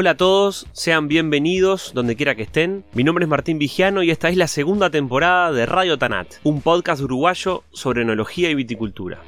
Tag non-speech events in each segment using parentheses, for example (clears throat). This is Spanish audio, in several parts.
Hola a todos, sean bienvenidos donde quiera que estén. Mi nombre es Martín Vigiano y esta es la segunda temporada de Radio Tanat, un podcast uruguayo sobre enología y viticultura.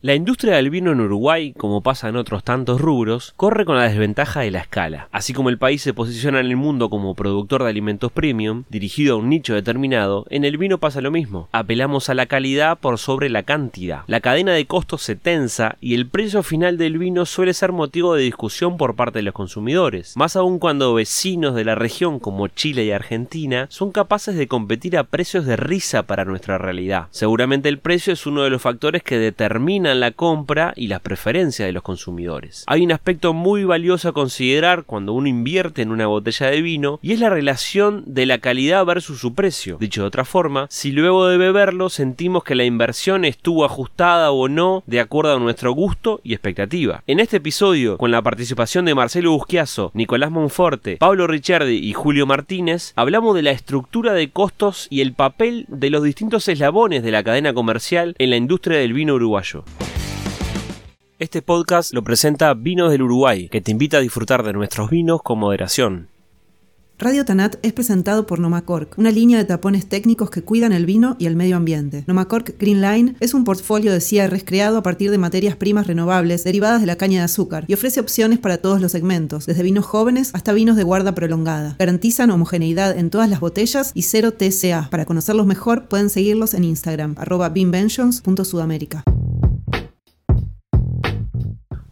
La industria del vino en Uruguay, como pasa en otros tantos rubros, corre con la desventaja de la escala. Así como el país se posiciona en el mundo como productor de alimentos premium, dirigido a un nicho determinado, en el vino pasa lo mismo. Apelamos a la calidad por sobre la cantidad. La cadena de costos se tensa y el precio final del vino suele ser motivo de discusión por parte de los consumidores. Más aún cuando vecinos de la región como Chile y Argentina son capaces de competir a precios de risa para nuestra realidad. Seguramente el precio es uno de los factores que determina la compra y las preferencias de los consumidores. Hay un aspecto muy valioso a considerar cuando uno invierte en una botella de vino y es la relación de la calidad versus su precio. Dicho de otra forma, si luego de beberlo sentimos que la inversión estuvo ajustada o no de acuerdo a nuestro gusto y expectativa. En este episodio, con la participación de Marcelo Busquiazo, Nicolás Monforte, Pablo Ricciardi y Julio Martínez, hablamos de la estructura de costos y el papel de los distintos eslabones de la cadena comercial en la industria del vino uruguayo. Este podcast lo presenta Vinos del Uruguay, que te invita a disfrutar de nuestros vinos con moderación. Radio Tanat es presentado por Nomacork, una línea de tapones técnicos que cuidan el vino y el medio ambiente. Nomacork Green Line es un portfolio de cierres creado a partir de materias primas renovables derivadas de la caña de azúcar y ofrece opciones para todos los segmentos, desde vinos jóvenes hasta vinos de guarda prolongada. Garantizan homogeneidad en todas las botellas y cero TCA. Para conocerlos mejor pueden seguirlos en Instagram, arroba.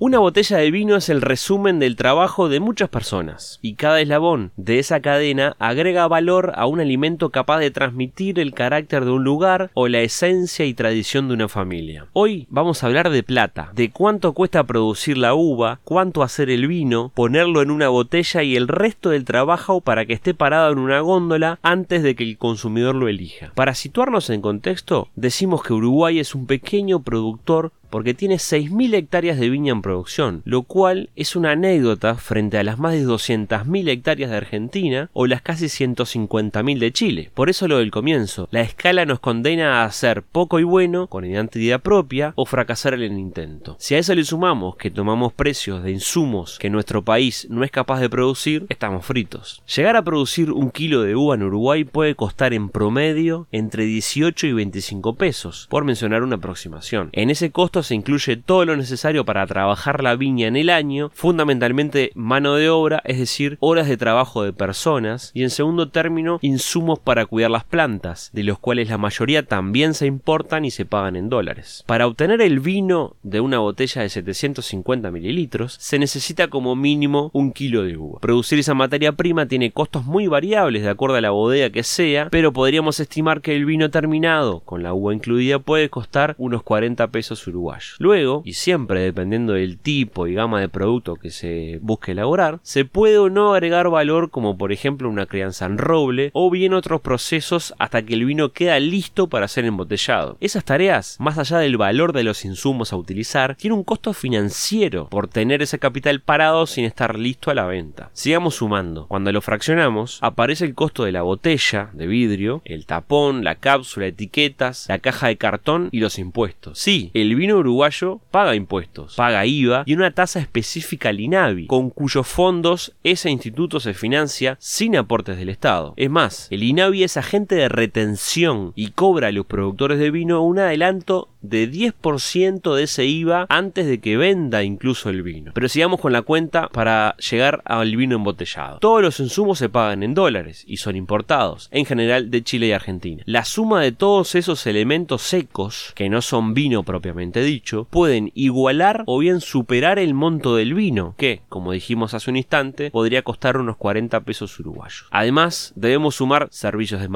Una botella de vino es el resumen del trabajo de muchas personas, y cada eslabón de esa cadena agrega valor a un alimento capaz de transmitir el carácter de un lugar o la esencia y tradición de una familia. Hoy vamos a hablar de plata, de cuánto cuesta producir la uva, cuánto hacer el vino, ponerlo en una botella y el resto del trabajo para que esté parado en una góndola antes de que el consumidor lo elija. Para situarnos en contexto, decimos que Uruguay es un pequeño productor porque tiene 6.000 hectáreas de viña en producción, lo cual es una anécdota frente a las más de 200.000 hectáreas de Argentina o las casi 150.000 de Chile. Por eso lo del comienzo, la escala nos condena a hacer poco y bueno con identidad propia o fracasar en el intento. Si a eso le sumamos que tomamos precios de insumos que nuestro país no es capaz de producir, estamos fritos. Llegar a producir un kilo de uva en Uruguay puede costar en promedio entre 18 y 25 pesos, por mencionar una aproximación. En ese costo se incluye todo lo necesario para trabajar la viña en el año, fundamentalmente mano de obra, es decir, horas de trabajo de personas, y en segundo término, insumos para cuidar las plantas, de los cuales la mayoría también se importan y se pagan en dólares. Para obtener el vino de una botella de 750 mililitros, se necesita como mínimo un kilo de uva. Producir esa materia prima tiene costos muy variables de acuerdo a la bodega que sea, pero podríamos estimar que el vino terminado, con la uva incluida, puede costar unos 40 pesos uruguayos. Luego, y siempre dependiendo del tipo y gama de producto que se busque elaborar, se puede o no agregar valor como por ejemplo una crianza en roble o bien otros procesos hasta que el vino queda listo para ser embotellado. Esas tareas, más allá del valor de los insumos a utilizar, tienen un costo financiero por tener ese capital parado sin estar listo a la venta. Sigamos sumando. Cuando lo fraccionamos, aparece el costo de la botella de vidrio, el tapón, la cápsula, etiquetas, la caja de cartón y los impuestos. Sí, el vino uruguayo paga impuestos, paga IVA y una tasa específica al INAVI, con cuyos fondos ese instituto se financia sin aportes del Estado. Es más, el INAVI es agente de retención y cobra a los productores de vino un adelanto de 10% de ese IVA antes de que venda incluso el vino. Pero sigamos con la cuenta para llegar al vino embotellado. Todos los insumos se pagan en dólares y son importados, en general de Chile y Argentina. La suma de todos esos elementos secos, que no son vino propiamente dicho, pueden igualar o bien superar el monto del vino, que, como dijimos hace un instante, podría costar unos 40 pesos uruguayos. Además, debemos sumar servicios de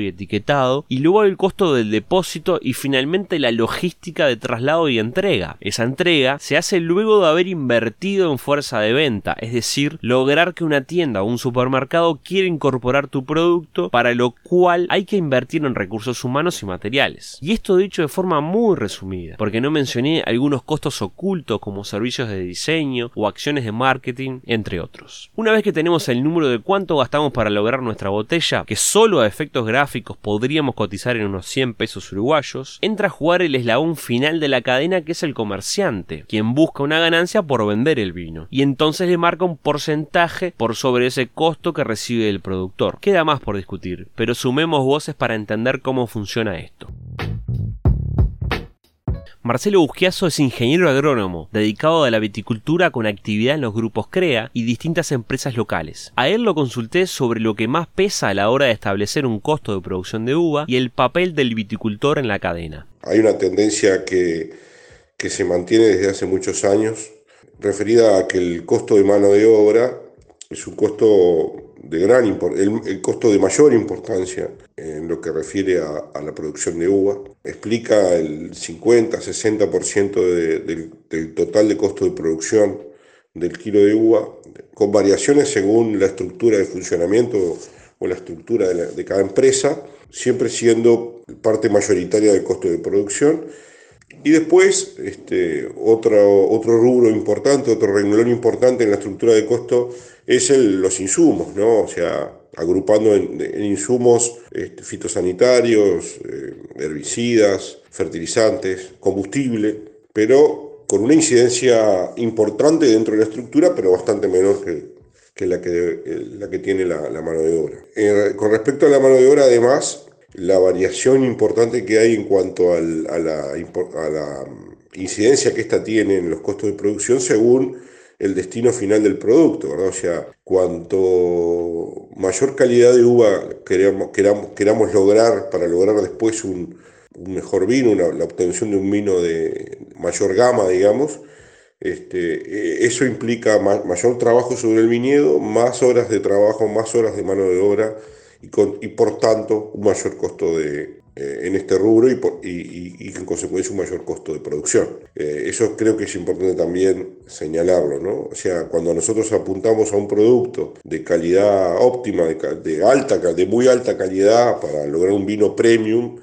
y etiquetado, y luego el costo del depósito y finalmente la logística de traslado y entrega. Esa entrega se hace luego de haber invertido en fuerza de venta, es decir, lograr que una tienda o un supermercado quiera incorporar tu producto, para lo cual hay que invertir en recursos humanos y materiales. Y esto dicho de forma muy resumida, porque no no mencioné algunos costos ocultos como servicios de diseño o acciones de marketing, entre otros. Una vez que tenemos el número de cuánto gastamos para lograr nuestra botella, que solo a efectos gráficos podríamos cotizar en unos 100 pesos uruguayos, entra a jugar el eslabón final de la cadena que es el comerciante, quien busca una ganancia por vender el vino, y entonces le marca un porcentaje por sobre ese costo que recibe el productor. Queda más por discutir, pero sumemos voces para entender cómo funciona esto. Marcelo Busquiazo es ingeniero agrónomo, dedicado a la viticultura con actividad en los grupos CREA y distintas empresas locales. A él lo consulté sobre lo que más pesa a la hora de establecer un costo de producción de uva y el papel del viticultor en la cadena. Hay una tendencia que, que se mantiene desde hace muchos años, referida a que el costo de mano de obra es un costo de gran el, el, costo de mayor importancia en lo que refiere a, la producción de uva. Explica el 50-60% de, del, total de costo de producción del kilo de uva, con variaciones según la estructura de funcionamiento o la estructura de, de, cada empresa, siempre siendo parte mayoritaria del costo de producción. Y después, este, otro, otro rubro importante, otro renglón importante en la estructura de costo es el, los insumos, ¿no? O sea, agrupando en, insumos este, fitosanitarios, eh, herbicidas, fertilizantes, combustible, pero con una incidencia importante dentro de la estructura, pero bastante menor que, la, que, la que tiene la, mano de obra. Eh, con respecto a la mano de obra, además, la variación importante que hay en cuanto a, la, a la incidencia que ésta tiene en los costos de producción según el destino final del producto, ¿verdad? O sea, cuanto mayor calidad de uva queramos, queramos, queramos lograr para lograr después un, mejor vino, la obtención de un vino de mayor gama, digamos, este, e, eso implica mayor trabajo sobre el viñedo, más horas de trabajo, más horas de mano de obra y, con, y por tanto un mayor costo de, eh, en este rubro y, y, en consecuencia un mayor costo de producción. Eh, eso creo que es importante también señalarlo, ¿no? O sea, cuando nosotros apuntamos a un producto de calidad óptima, de, alta, de muy alta calidad para lograr un vino premium,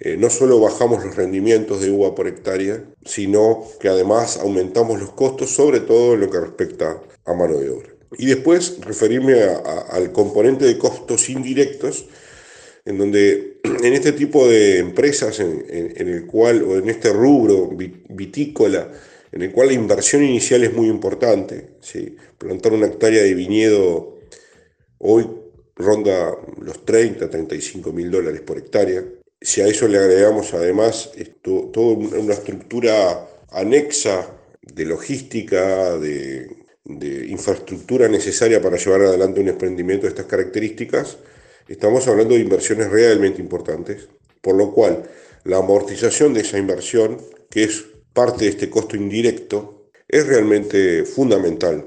eh, no solo bajamos los rendimientos de uva por hectárea, sino que además aumentamos los costos, sobre todo en lo que respecta a mano de obra. Y después referirme al componente de costos indirectos, en donde (clears throat) en este tipo de empresas, en, el cual, o en este rubro vitícola, en el cual la inversión inicial es muy importante, ¿sí? plantar una hectárea de viñedo hoy ronda los 30, 35 mil dólares por hectárea. Si a eso le agregamos además toda una estructura anexa de logística, de, de infraestructura necesaria para llevar adelante un emprendimiento de estas características, Estamos hablando de inversiones realmente importantes, por lo cual la amortización de esa inversión, que es parte de este costo indirecto, es realmente fundamental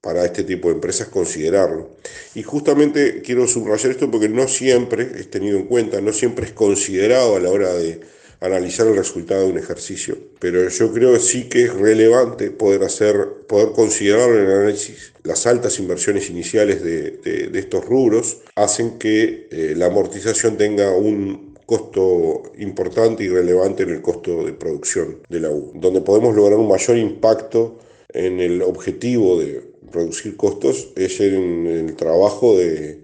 para este tipo de empresas considerarlo. Y justamente quiero subrayar esto porque no siempre es tenido en cuenta, no siempre es considerado a la hora de analizar el resultado de un ejercicio. Pero yo creo que sí que es relevante poder hacer, poder considerar en el análisis las altas inversiones iniciales de, de, estos rubros hacen que eh, la amortización tenga un costo importante y relevante en el costo de producción de la U, donde podemos lograr un mayor impacto en el objetivo de reducir costos es en el trabajo de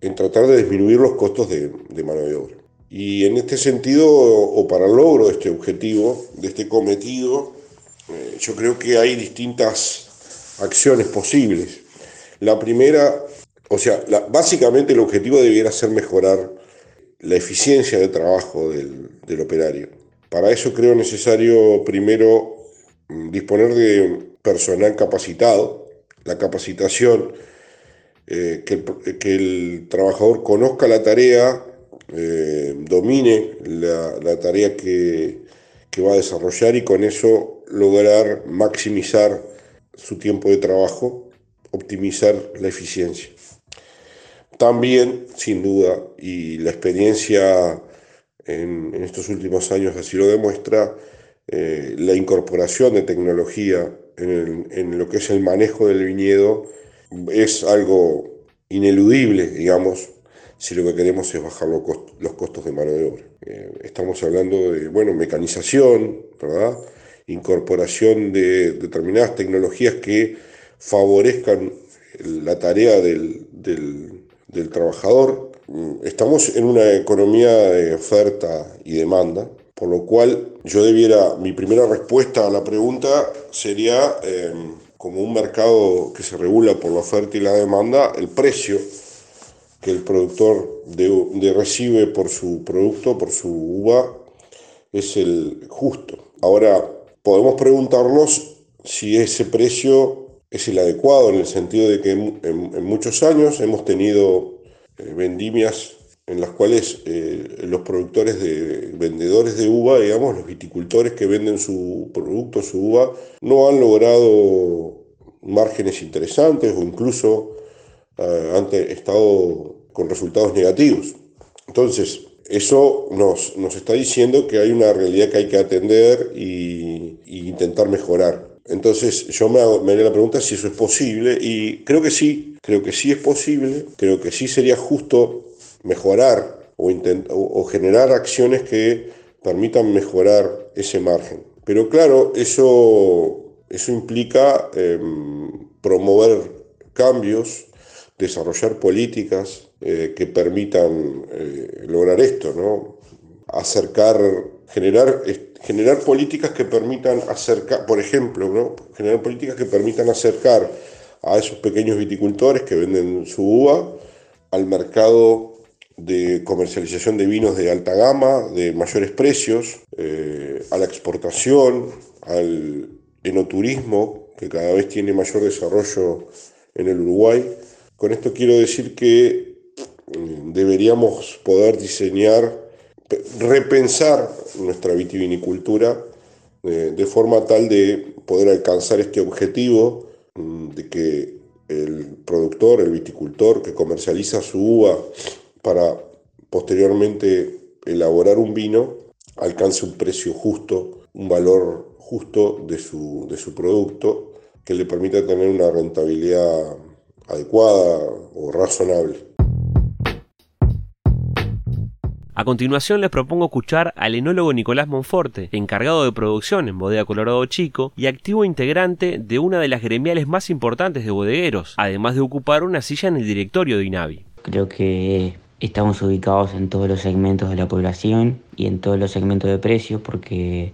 en tratar de disminuir los costos de, de mano de obra. Y en este sentido, o para el logro de este objetivo, de este cometido, eh, yo creo que hay distintas acciones posibles. La primera, o sea, básicamente el objetivo debiera ser mejorar la eficiencia de trabajo del, del operario. Para eso creo necesario primero mm, disponer de personal capacitado, la capacitación, eh, que, que el trabajador conozca la tarea, eh, domine la, tarea que, va a desarrollar y con eso lograr maximizar su tiempo de trabajo, optimizar la eficiencia. También, sin duda, y la experiencia en, estos últimos años así lo demuestra, eh, la incorporación de tecnología en, en, lo que es el manejo del viñedo es algo ineludible, digamos, si lo que queremos es bajar los costos de mano de obra. Eh, estamos hablando de, bueno, mecanización, ¿verdad? Incorporación de determinadas tecnologías que favorezcan la tarea del, del trabajador. Mm, estamos en una economía de oferta y demanda, por lo cual yo debiera, mi primera respuesta a la pregunta sería, em, como un mercado que se regula por la oferta y la demanda, el precio que el productor de, recibe por su producto, por su uva, es el justo. Ahora, podemos preguntarnos si ese precio es el adecuado en el sentido de que en, muchos años hemos tenido eh, vendimias en las cuales eh, los productores de vendedores de uva, digamos, los viticultores que venden su producto, su uva, no han logrado márgenes interesantes o incluso han estado con resultados negativos. Entonces, eso nos, nos, está diciendo que hay una realidad que hay que atender y, intentar mejorar. Entonces yo me, hago, me la pregunta si eso es posible y creo que sí, creo que sí es posible, creo que sí sería justo mejorar o, o generar acciones que permitan mejorar ese margen. Pero claro, eso, eso implica em, promover cambios, desarrollar políticas eh, que permitan eh, lograr esto, ¿no? Acercar, generar, generar políticas que permitan acercar, por ejemplo, ¿no? Generar políticas que permitan acercar a esos pequeños viticultores que venden su uva al mercado de comercialización de vinos de alta gama, de mayores precios, eh, a la exportación, al enoturismo, que cada vez tiene mayor desarrollo en el Uruguay. Con esto quiero decir que mm, deberíamos poder diseñar, repensar nuestra vitivinicultura eh, de forma tal de poder alcanzar este objetivo mm, de que el productor, el viticultor que comercializa su uva para posteriormente elaborar un vino alcance un precio justo, un valor justo de su, de su producto que le permita tener una rentabilidad adecuada o razonable. A continuación les propongo escuchar al enólogo Nicolás Monforte, encargado de producción en Bodega Colorado Chico y activo integrante de una de las gremiales más importantes de bodegueros, además de ocupar una silla en el directorio de INAVI. Creo que Estamos ubicados en todos los segmentos de la población y en todos los segmentos de precios porque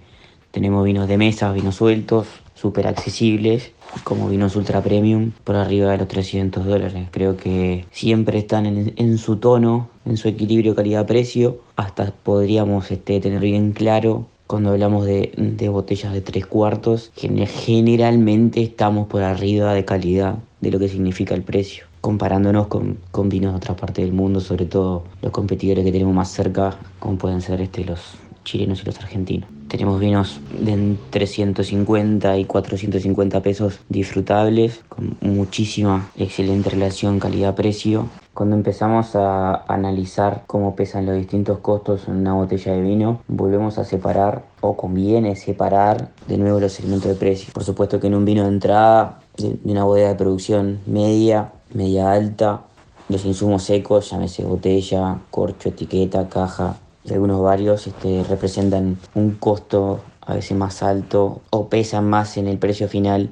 tenemos vinos de mesa, vinos sueltos, súper accesibles, como vinos ultra premium por arriba de los 300 dólares. Creo que siempre están en, su tono, en su equilibrio calidad-precio. Hasta podríamos este, tener bien claro cuando hablamos de, botellas de tres cuartos, generalmente estamos por arriba de calidad de lo que significa el precio comparándonos con, vinos de otra parte del mundo, sobre todo los competidores que tenemos más cerca, como pueden ser este, los chilenos y los argentinos. Tenemos vinos de entre 150 y 450 pesos disfrutables, con muchísima excelente relación calidad-precio. Cuando empezamos a analizar cómo pesan los distintos costos en una botella de vino, volvemos a separar o conviene separar de nuevo los segmentos de precio. Por supuesto que en un vino de entrada de una bodega de producción media media alta, los insumos secos, llámese botella, corcho, etiqueta, caja algunos varios este, representan un costo a veces más alto o pesan más en el precio final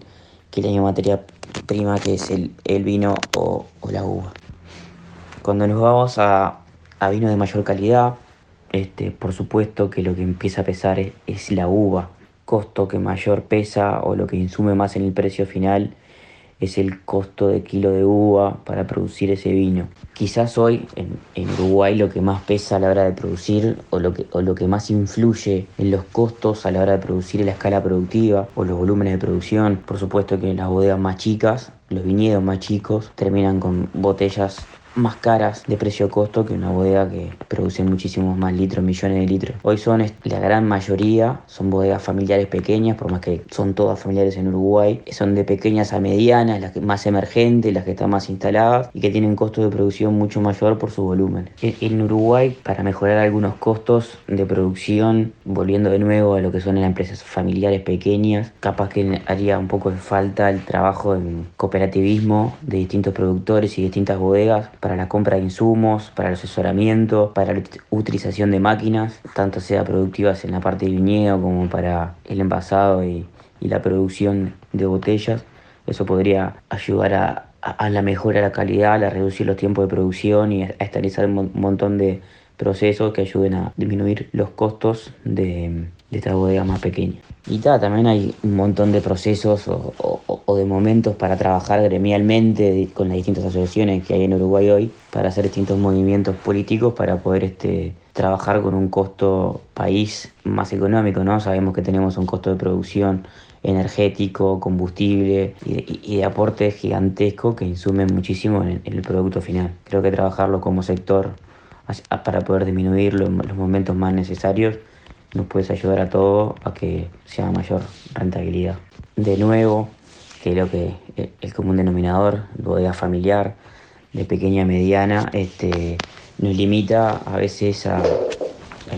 que la misma materia prima que es el, vino o, la uva. Cuando nos vamos a, a vino de mayor calidad, este, por supuesto que lo que empieza a pesar es, es la uva, costo que mayor pesa o lo que insume más en el precio final es el costo de kilo de uva para producir ese vino. Quizás hoy en, Uruguay lo que más pesa a la hora de producir o lo, que, o lo que más influye en los costos a la hora de producir en la escala productiva o los volúmenes de producción, por supuesto que en las bodegas más chicas, los viñedos más chicos, terminan con botellas más caras de precio-costo que una bodega que produce muchísimos más litros, millones de litros. Hoy son la gran mayoría, son bodegas familiares pequeñas, por más que son todas familiares en Uruguay, son de pequeñas a medianas, las más emergentes, las que están más instaladas y que tienen costo de producción mucho mayor por su volumen. En Uruguay, para mejorar algunos costos de producción, volviendo de nuevo a lo que son las empresas familiares pequeñas, capaz que haría un poco de falta el trabajo en cooperativismo de distintos productores y distintas bodegas para la compra de insumos, para el asesoramiento, para la utilización de máquinas, tanto sea productivas en la parte de viñedo como para el envasado y, la producción de botellas. Eso podría ayudar a, la mejora de la calidad, a reducir los tiempos de producción y a, estabilizar un montón de procesos que ayuden a disminuir los costos de, de esta bodega más pequeña. Y también hay un montón de procesos o, de momentos para trabajar gremialmente con las distintas asociaciones que hay en Uruguay hoy para hacer distintos movimientos políticos para poder este, trabajar con un costo país más económico, ¿no? Sabemos que tenemos un costo de producción energético, combustible y de, aporte gigantesco que insumen muchísimo en, el producto final. Creo que trabajarlo como sector para poder disminuirlo en los momentos más necesarios nos puedes ayudar a todo a que sea mayor rentabilidad. De nuevo, que lo que el común denominador, bodega familiar, de pequeña a mediana, este, nos limita a veces a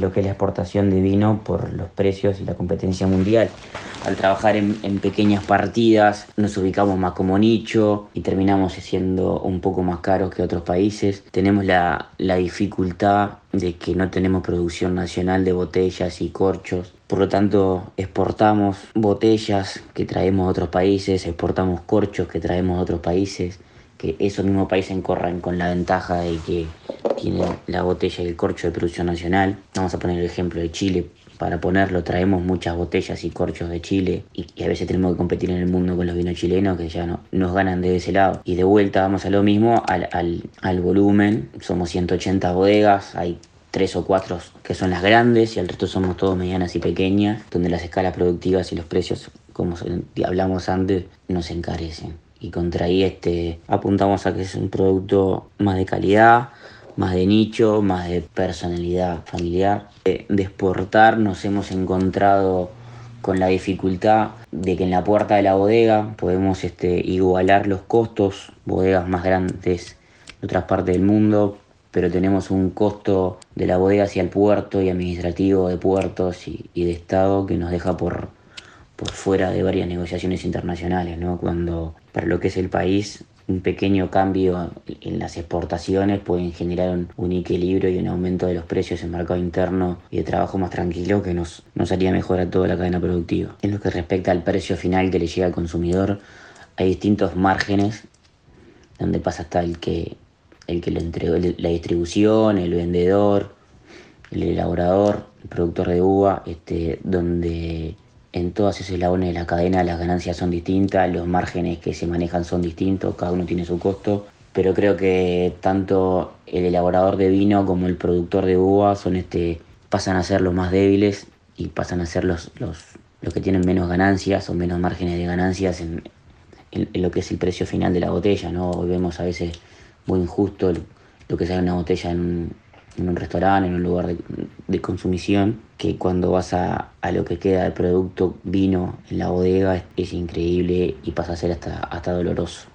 lo que es la exportación de vino por los precios y la competencia mundial al trabajar en, pequeñas partidas nos ubicamos más como nicho y terminamos siendo un poco más caros que otros países. Tenemos la, la dificultad de que no tenemos producción nacional de botellas y corchos. Por lo tanto, exportamos botellas que traemos a otros países, exportamos corchos que traemos a otros países, que esos mismos países corran con la ventaja de que tienen la botella y el corcho de producción nacional. Vamos a poner el ejemplo de Chile para ponerlo traemos muchas botellas y corchos de Chile y, a veces tenemos que competir en el mundo con los vinos chilenos que ya no, nos ganan de ese lado. Y de vuelta vamos a lo mismo, al, al, volumen, somos 180 bodegas, hay tres o cuatro que son las grandes y el resto somos todos medianas y pequeñas, donde las escalas productivas y los precios, como hablamos antes, nos encarecen. Y contra ahí este, apuntamos a que es un producto más de calidad, más de nicho, más de personalidad familiar. De, exportar nos hemos encontrado con la dificultad de que en la puerta de la bodega podemos este, igualar los costos, bodegas más grandes de otras partes del mundo, pero tenemos un costo de la bodega hacia el puerto y administrativo de puertos y, de Estado que nos deja por, por fuera de varias negociaciones internacionales, ¿no? cuando para lo que es el país un pequeño cambio en las exportaciones pueden generar un, equilibrio y un aumento de los precios en mercado interno y de trabajo más tranquilo que nos, nos haría mejor a toda la cadena productiva. En lo que respecta al precio final que le llega al consumidor, hay distintos márgenes donde pasa hasta el que, el que lo entregó, la distribución, el vendedor, el elaborador, el productor de uva, este, donde en todos esos eslabones de la cadena las ganancias son distintas, los márgenes que se manejan son distintos, cada uno tiene su costo, pero creo que tanto el elaborador de vino como el productor de uva son este, pasan a ser los más débiles y pasan a ser los, los, los que tienen menos ganancias o menos márgenes de ganancias en, lo que es el precio final de la botella. ¿no? vemos a veces muy injusto lo que sale una botella en, en un restaurante, en un lugar de, consumición, que cuando vas a, lo que queda del producto vino en la bodega es, es increíble y pasa a ser hasta, hasta doloroso.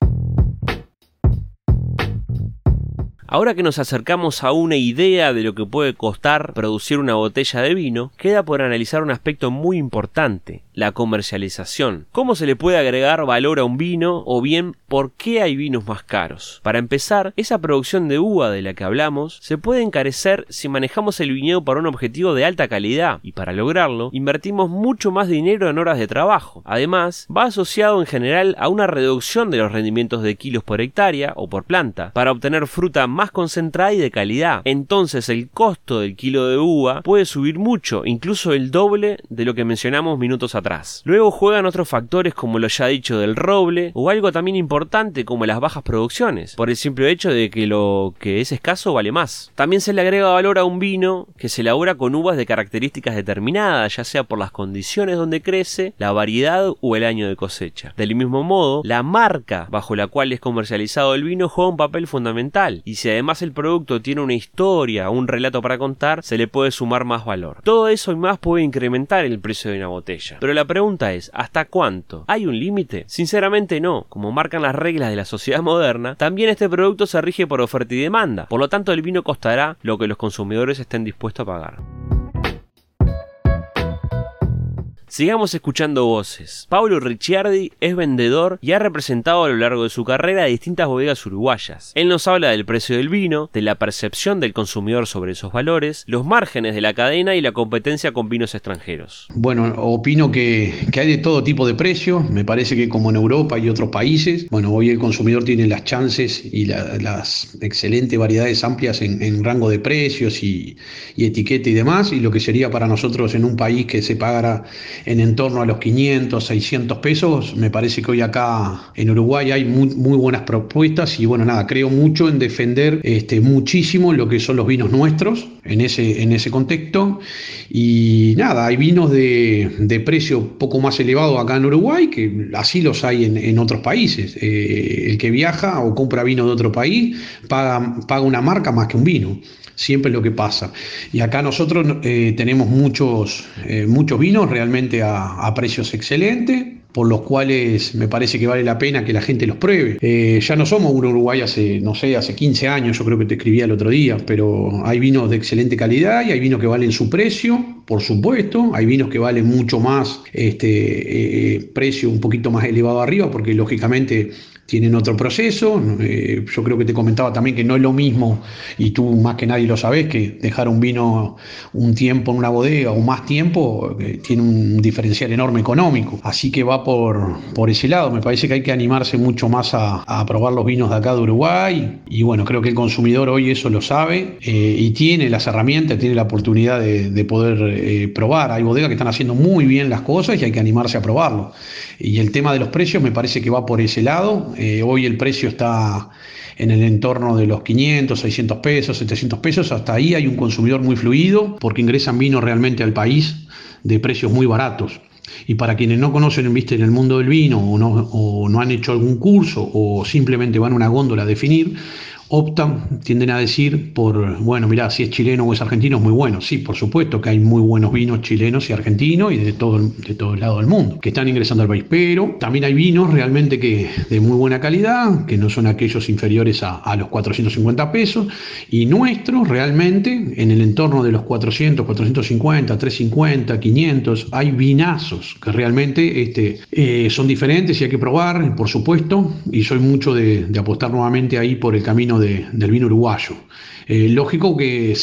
Ahora que nos acercamos a una idea de lo que puede costar producir una botella de vino, queda por analizar un aspecto muy importante, la comercialización. ¿Cómo se le puede agregar valor a un vino o bien por qué hay vinos más caros? Para empezar, esa producción de uva de la que hablamos se puede encarecer si manejamos el viñedo para un objetivo de alta calidad y para lograrlo invertimos mucho más dinero en horas de trabajo. Además, va asociado en general a una reducción de los rendimientos de kilos por hectárea o por planta para obtener fruta más concentrada y de calidad. Entonces el costo del kilo de uva puede subir mucho, incluso el doble de lo que mencionamos minutos atrás. Luego juegan otros factores como lo ya dicho del roble o algo también importante como las bajas producciones, por el simple hecho de que lo que es escaso vale más. También se le agrega valor a un vino que se elabora con uvas de características determinadas, ya sea por las condiciones donde crece, la variedad o el año de cosecha. Del mismo modo, la marca bajo la cual es comercializado el vino juega un papel fundamental y se además el producto tiene una historia, un relato para contar, se le puede sumar más valor. Todo eso y más puede incrementar el precio de una botella. La pregunta es, ¿hasta cuánto? ¿Hay un límite? Sinceramente no. Como marcan las reglas de la sociedad moderna, también este producto se rige por oferta y demanda. Por lo tanto, el vino costará lo que los consumidores estén dispuestos a pagar. Sigamos escuchando voces. Pablo Ricciardi es vendedor y ha representado a lo largo de su carrera distintas bodegas uruguayas. Él nos habla del precio del vino, de la percepción del consumidor sobre esos valores, los márgenes de la cadena y la competencia con vinos extranjeros. Bueno, opino que, hay de todo tipo de precios. Me parece que como en Europa y otros países, bueno, hoy el consumidor tiene las chances y las excelentes variedades amplias en, rango de precios y etiqueta y demás, y lo que sería para nosotros en un país que se pagara en entorno a los 500, 600 pesos. Me parece que hoy acá en Uruguay hay muy, buenas propuestas y bueno, nada, creo mucho en defender este, muchísimo lo que son los vinos nuestros en ese, en ese contexto. Y nada, hay vinos de, precio poco más elevado acá en Uruguay, que así los hay en, otros países. Eh, el que viaja o compra vino de otro país paga, paga una marca más que un vino siempre es lo que pasa. Y acá nosotros eh, tenemos muchos, eh, muchos vinos realmente a, precios excelentes por los cuales me parece que vale la pena que la gente los pruebe. Eh, ya no somos un Uruguay hace, no sé, hace 15 años, yo creo que te escribía el otro día, pero hay vinos de excelente calidad y hay vinos que valen su precio, por supuesto, hay vinos que valen mucho más, este precio un poquito más elevado arriba, porque lógicamente tienen otro proceso. Eh, yo creo que te comentaba también que no es lo mismo, y tú más que nadie lo sabes, que dejar un vino un tiempo en una bodega o más tiempo eh, tiene un diferencial enorme económico. Así que va por, por ese lado. Me parece que hay que animarse mucho más a, probar los vinos de acá de Uruguay. Y bueno, creo que el consumidor hoy eso lo sabe eh, y tiene las herramientas, tiene la oportunidad de poder probar. Hay bodegas que están haciendo muy bien las cosas y hay que animarse a probarlo. Y el tema de los precios me parece que va por ese lado. Eh, hoy el precio está en el entorno de los 500, 600 pesos, 700 pesos. Hasta ahí hay un consumidor muy fluido porque ingresan vinos realmente al país de precios muy baratos. Y para quienes no conocen ¿viste, en el mundo del vino o no, o no han hecho algún curso o simplemente van a una góndola a definir, optan, tienden a decir por, bueno, mira, si es chileno o es argentino es muy bueno. Sí, por supuesto que hay muy buenos vinos chilenos y argentinos y de todo, de todo el lado del mundo que están ingresando al país, pero también hay vinos realmente que de muy buena calidad, que no son aquellos inferiores a, a los 450 pesos, y nuestros realmente en el entorno de los 400, 450, 350, 500, hay vinazos que realmente este, eh, son diferentes y hay que probar, por supuesto, y soy mucho de apostar nuevamente ahí por el camino del vino uruguayo. Eh, lógico que,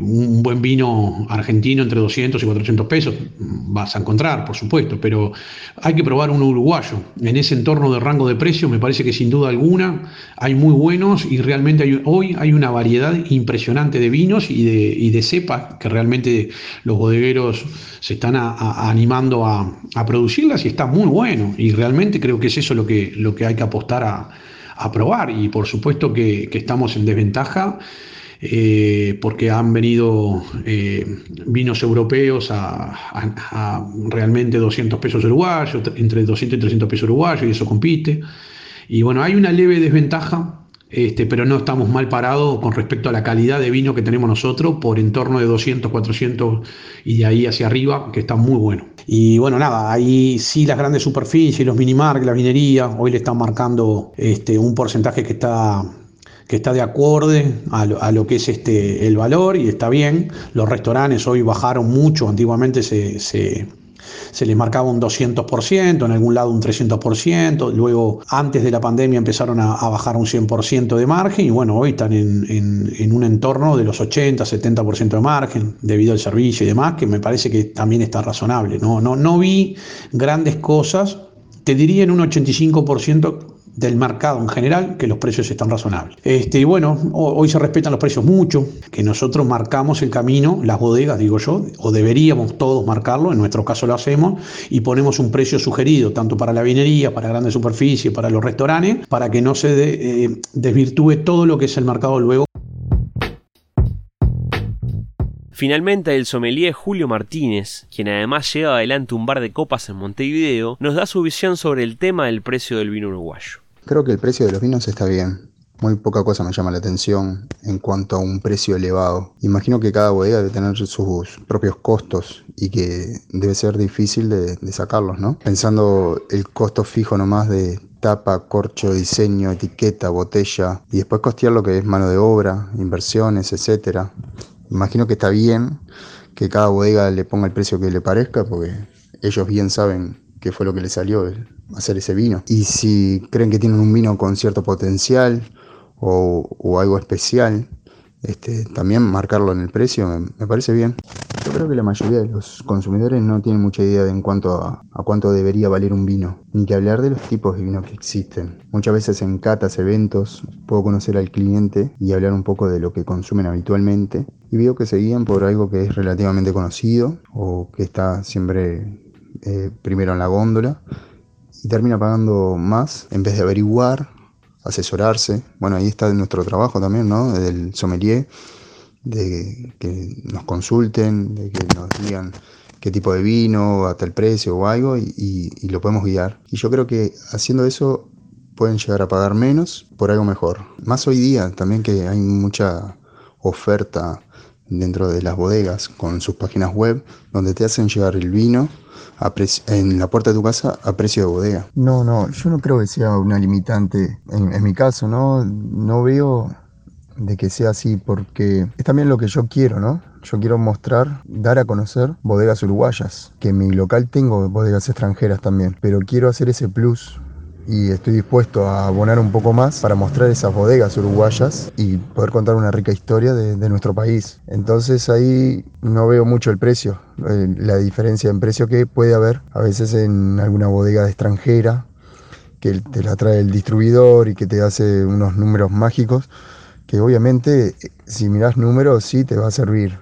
un buen vino argentino entre 200 y 400 pesos vas a encontrar, por supuesto, pero hay que probar un uruguayo. En ese entorno de rango de precios me parece que sin duda alguna hay muy buenos y realmente hoy hay una variedad impresionante de vinos y de, cepas que realmente los bodegueros se están animando a, producirlas y está muy bueno. Y realmente creo que es eso lo que, lo que hay que apostar a a probar y por supuesto que, estamos en desventaja eh, porque han venido eh, vinos europeos a, realmente 200 pesos uruguayos, entre 200 y 300 pesos uruguayos y eso compite. Y bueno, hay una leve desventaja este, pero no estamos mal parados con respecto a la calidad de vino que tenemos nosotros, por en torno de 200, 400 y de ahí hacia arriba, que está muy bueno. Y bueno, nada, ahí sí las grandes superficies, los minimark, la vinería, hoy le están marcando este, un porcentaje que está que está de acorde a lo, que es este, el valor y está bien. Los restaurantes hoy bajaron mucho, antiguamente se les marcaba un 200%, en algún lado un 300%, luego antes de la pandemia empezaron a, bajar un 100% de margen. Y bueno, hoy están en, un entorno de los 80, 70% de margen debido al servicio y demás, que me parece que también está razonable. No, no, no vi grandes cosas, te diría en un 85% del mercado en general que los precios están razonables. Este, y bueno, hoy se respetan los precios mucho, que nosotros marcamos el camino, las bodegas, digo yo, o deberíamos todos marcarlo, en nuestro caso lo hacemos, y ponemos un precio sugerido, tanto para la vinería, para grandes superficies, para los restaurantes, para que no se eh, desvirtúe todo lo que es el mercado luego. Finalmente, el sommelier Julio Martínez, quien además lleva adelante un bar de copas en Montevideo, nos da su visión sobre el tema del precio del vino uruguayo. Creo que el precio de los vinos está bien. Muy poca cosa me llama la atención en cuanto a un precio elevado. Imagino que cada bodega debe tener sus propios costos y que debe ser difícil de, sacarlos, ¿no? Pensando el costo fijo nomás de tapa, corcho, diseño, etiqueta, botella y después costear lo que es mano de obra, inversiones, etcétera. Imagino que está bien que cada bodega le ponga el precio que le parezca porque ellos bien saben qué fue lo que les salió hacer ese vino. Y si creen que tienen un vino con cierto potencial o, algo especial, este, también marcarlo en el precio me, parece bien. Yo creo que la mayoría de los consumidores no tienen mucha idea de en cuanto a, a, cuánto debería valer un vino, ni que hablar de los tipos de vino que existen. Muchas veces en catas, eventos, puedo conocer al cliente y hablar un poco de lo que consumen habitualmente y veo que se guían por algo que es relativamente conocido o que está siempre eh, primero en la góndola y termina pagando más en vez de averiguar, asesorarse. Bueno, ahí está nuestro trabajo también, ¿no? Del sommelier, de que nos consulten, de que nos digan qué tipo de vino, hasta el precio o algo, y, y lo podemos guiar. Y yo creo que haciendo eso pueden llegar a pagar menos por algo mejor. Más hoy día también que hay mucha oferta dentro de las bodegas con sus páginas web donde te hacen llegar el vino en la puerta de tu casa a precio de bodega. No, no, yo no creo que sea una limitante. En, mi caso, ¿no? No veo de que sea así porque es también lo que yo quiero, ¿no? Yo quiero mostrar, dar a conocer bodegas uruguayas, que en mi local tengo bodegas extranjeras también, pero quiero hacer ese plus y estoy dispuesto a abonar un poco más para mostrar esas bodegas uruguayas y poder contar una rica historia de, nuestro país. Entonces ahí no veo mucho el precio, eh, la diferencia en precio que puede haber a veces en alguna bodega extranjera que te la trae el distribuidor y que te hace unos números mágicos, que obviamente si miras números sí te va a servir,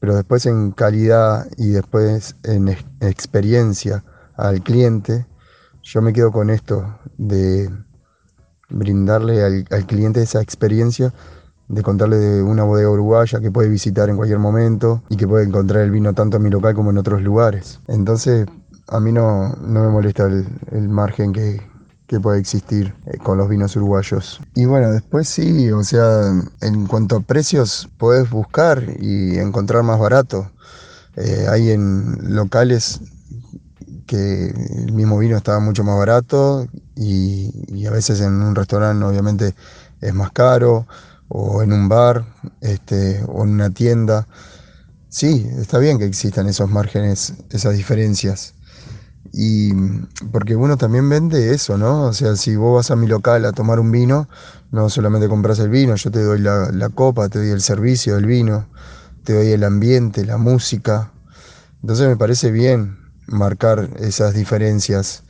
pero después en calidad y después en experiencia al cliente, yo me quedo con esto de brindarle al, cliente esa experiencia de contarle de una bodega uruguaya que puede visitar en cualquier momento y que puede encontrar el vino tanto en mi local como en otros lugares. Entonces, a mí no, me molesta el, margen que, puede existir eh, con los vinos uruguayos. Y bueno, después sí, o sea, en cuanto a precios, puedes buscar y encontrar más barato. Eh, hay en locales que el mismo vino estaba mucho más barato y, a veces en un restaurante obviamente es más caro o en un bar este, o en una tienda. Sí, está bien que existan esos márgenes, esas diferencias. Y porque uno también vende eso, ¿no? O sea, si vos vas a mi local a tomar un vino, no solamente compras el vino, yo te doy la, la copa, te doy el servicio del vino, te doy el ambiente, la música. Entonces me parece bien marcar esas diferencias,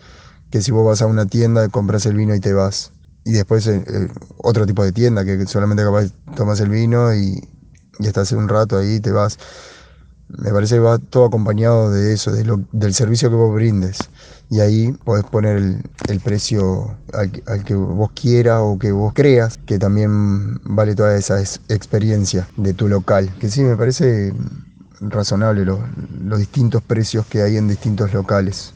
que si vos vas a una tienda, compras el vino y te vas. Y después eh, eh, otro tipo de tienda, que solamente capaz tomas el vino y, y estás un rato ahí y te vas. Me parece que va todo acompañado de eso, del servicio que vos brindes. Y ahí podés poner el, precio al, que vos quieras o que vos creas, que también vale toda esa experiencia de tu local. Que sí, me parece razonable los distintos precios que hay en distintos locales.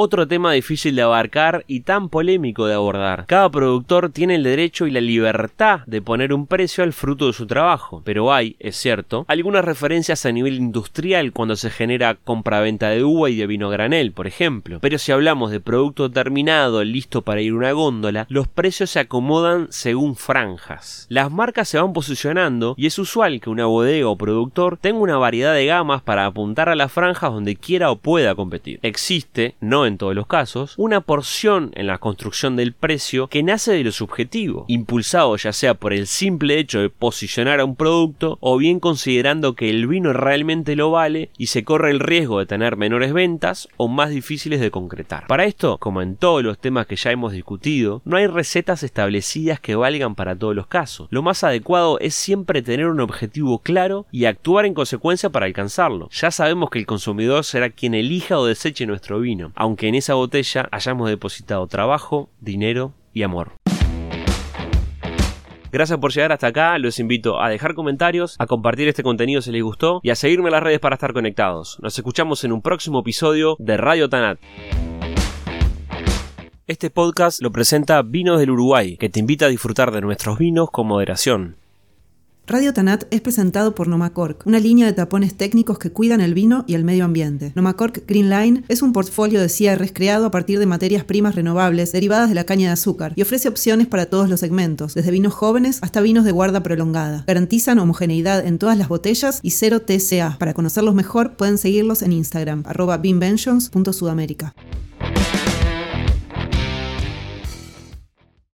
Otro tema difícil de abarcar y tan polémico de abordar. Cada productor tiene el derecho y la libertad de poner un precio al fruto de su trabajo, pero hay, es cierto, algunas referencias a nivel industrial cuando se genera compra-venta de uva y de vino granel, por ejemplo. Pero si hablamos de producto terminado, listo para ir a una góndola, los precios se acomodan según franjas. Las marcas se van posicionando y es usual que una bodega o productor tenga una variedad de gamas para apuntar a las franjas donde quiera o pueda competir. Existe, no en todos los casos, una porción en la construcción del precio que nace de lo subjetivo, impulsado ya sea por el simple hecho de posicionar a un producto o bien considerando que el vino realmente lo vale y se corre el riesgo de tener menores ventas o más difíciles de concretar. Para esto, como en todos los temas que ya hemos discutido, no hay recetas establecidas que valgan para todos los casos. Lo más adecuado es siempre tener un objetivo claro y actuar en consecuencia para alcanzarlo. Ya sabemos que el consumidor será quien elija o deseche nuestro vino, aunque que en esa botella hayamos depositado trabajo, dinero y amor. Gracias por llegar hasta acá, los invito a dejar comentarios, a compartir este contenido si les gustó y a seguirme en las redes para estar conectados. Nos escuchamos en un próximo episodio de Radio Tanat. Este podcast lo presenta Vinos del Uruguay, que te invita a disfrutar de nuestros vinos con moderación. Radio Tanat es presentado por Nomacork, una línea de tapones técnicos que cuidan el vino y el medio ambiente. Nomacork Green Line es un portfolio de cierres creado a partir de materias primas renovables derivadas de la caña de azúcar y ofrece opciones para todos los segmentos, desde vinos jóvenes hasta vinos de guarda prolongada. Garantizan homogeneidad en todas las botellas y cero TCA. Para conocerlos mejor pueden seguirlos en Instagram, arroba.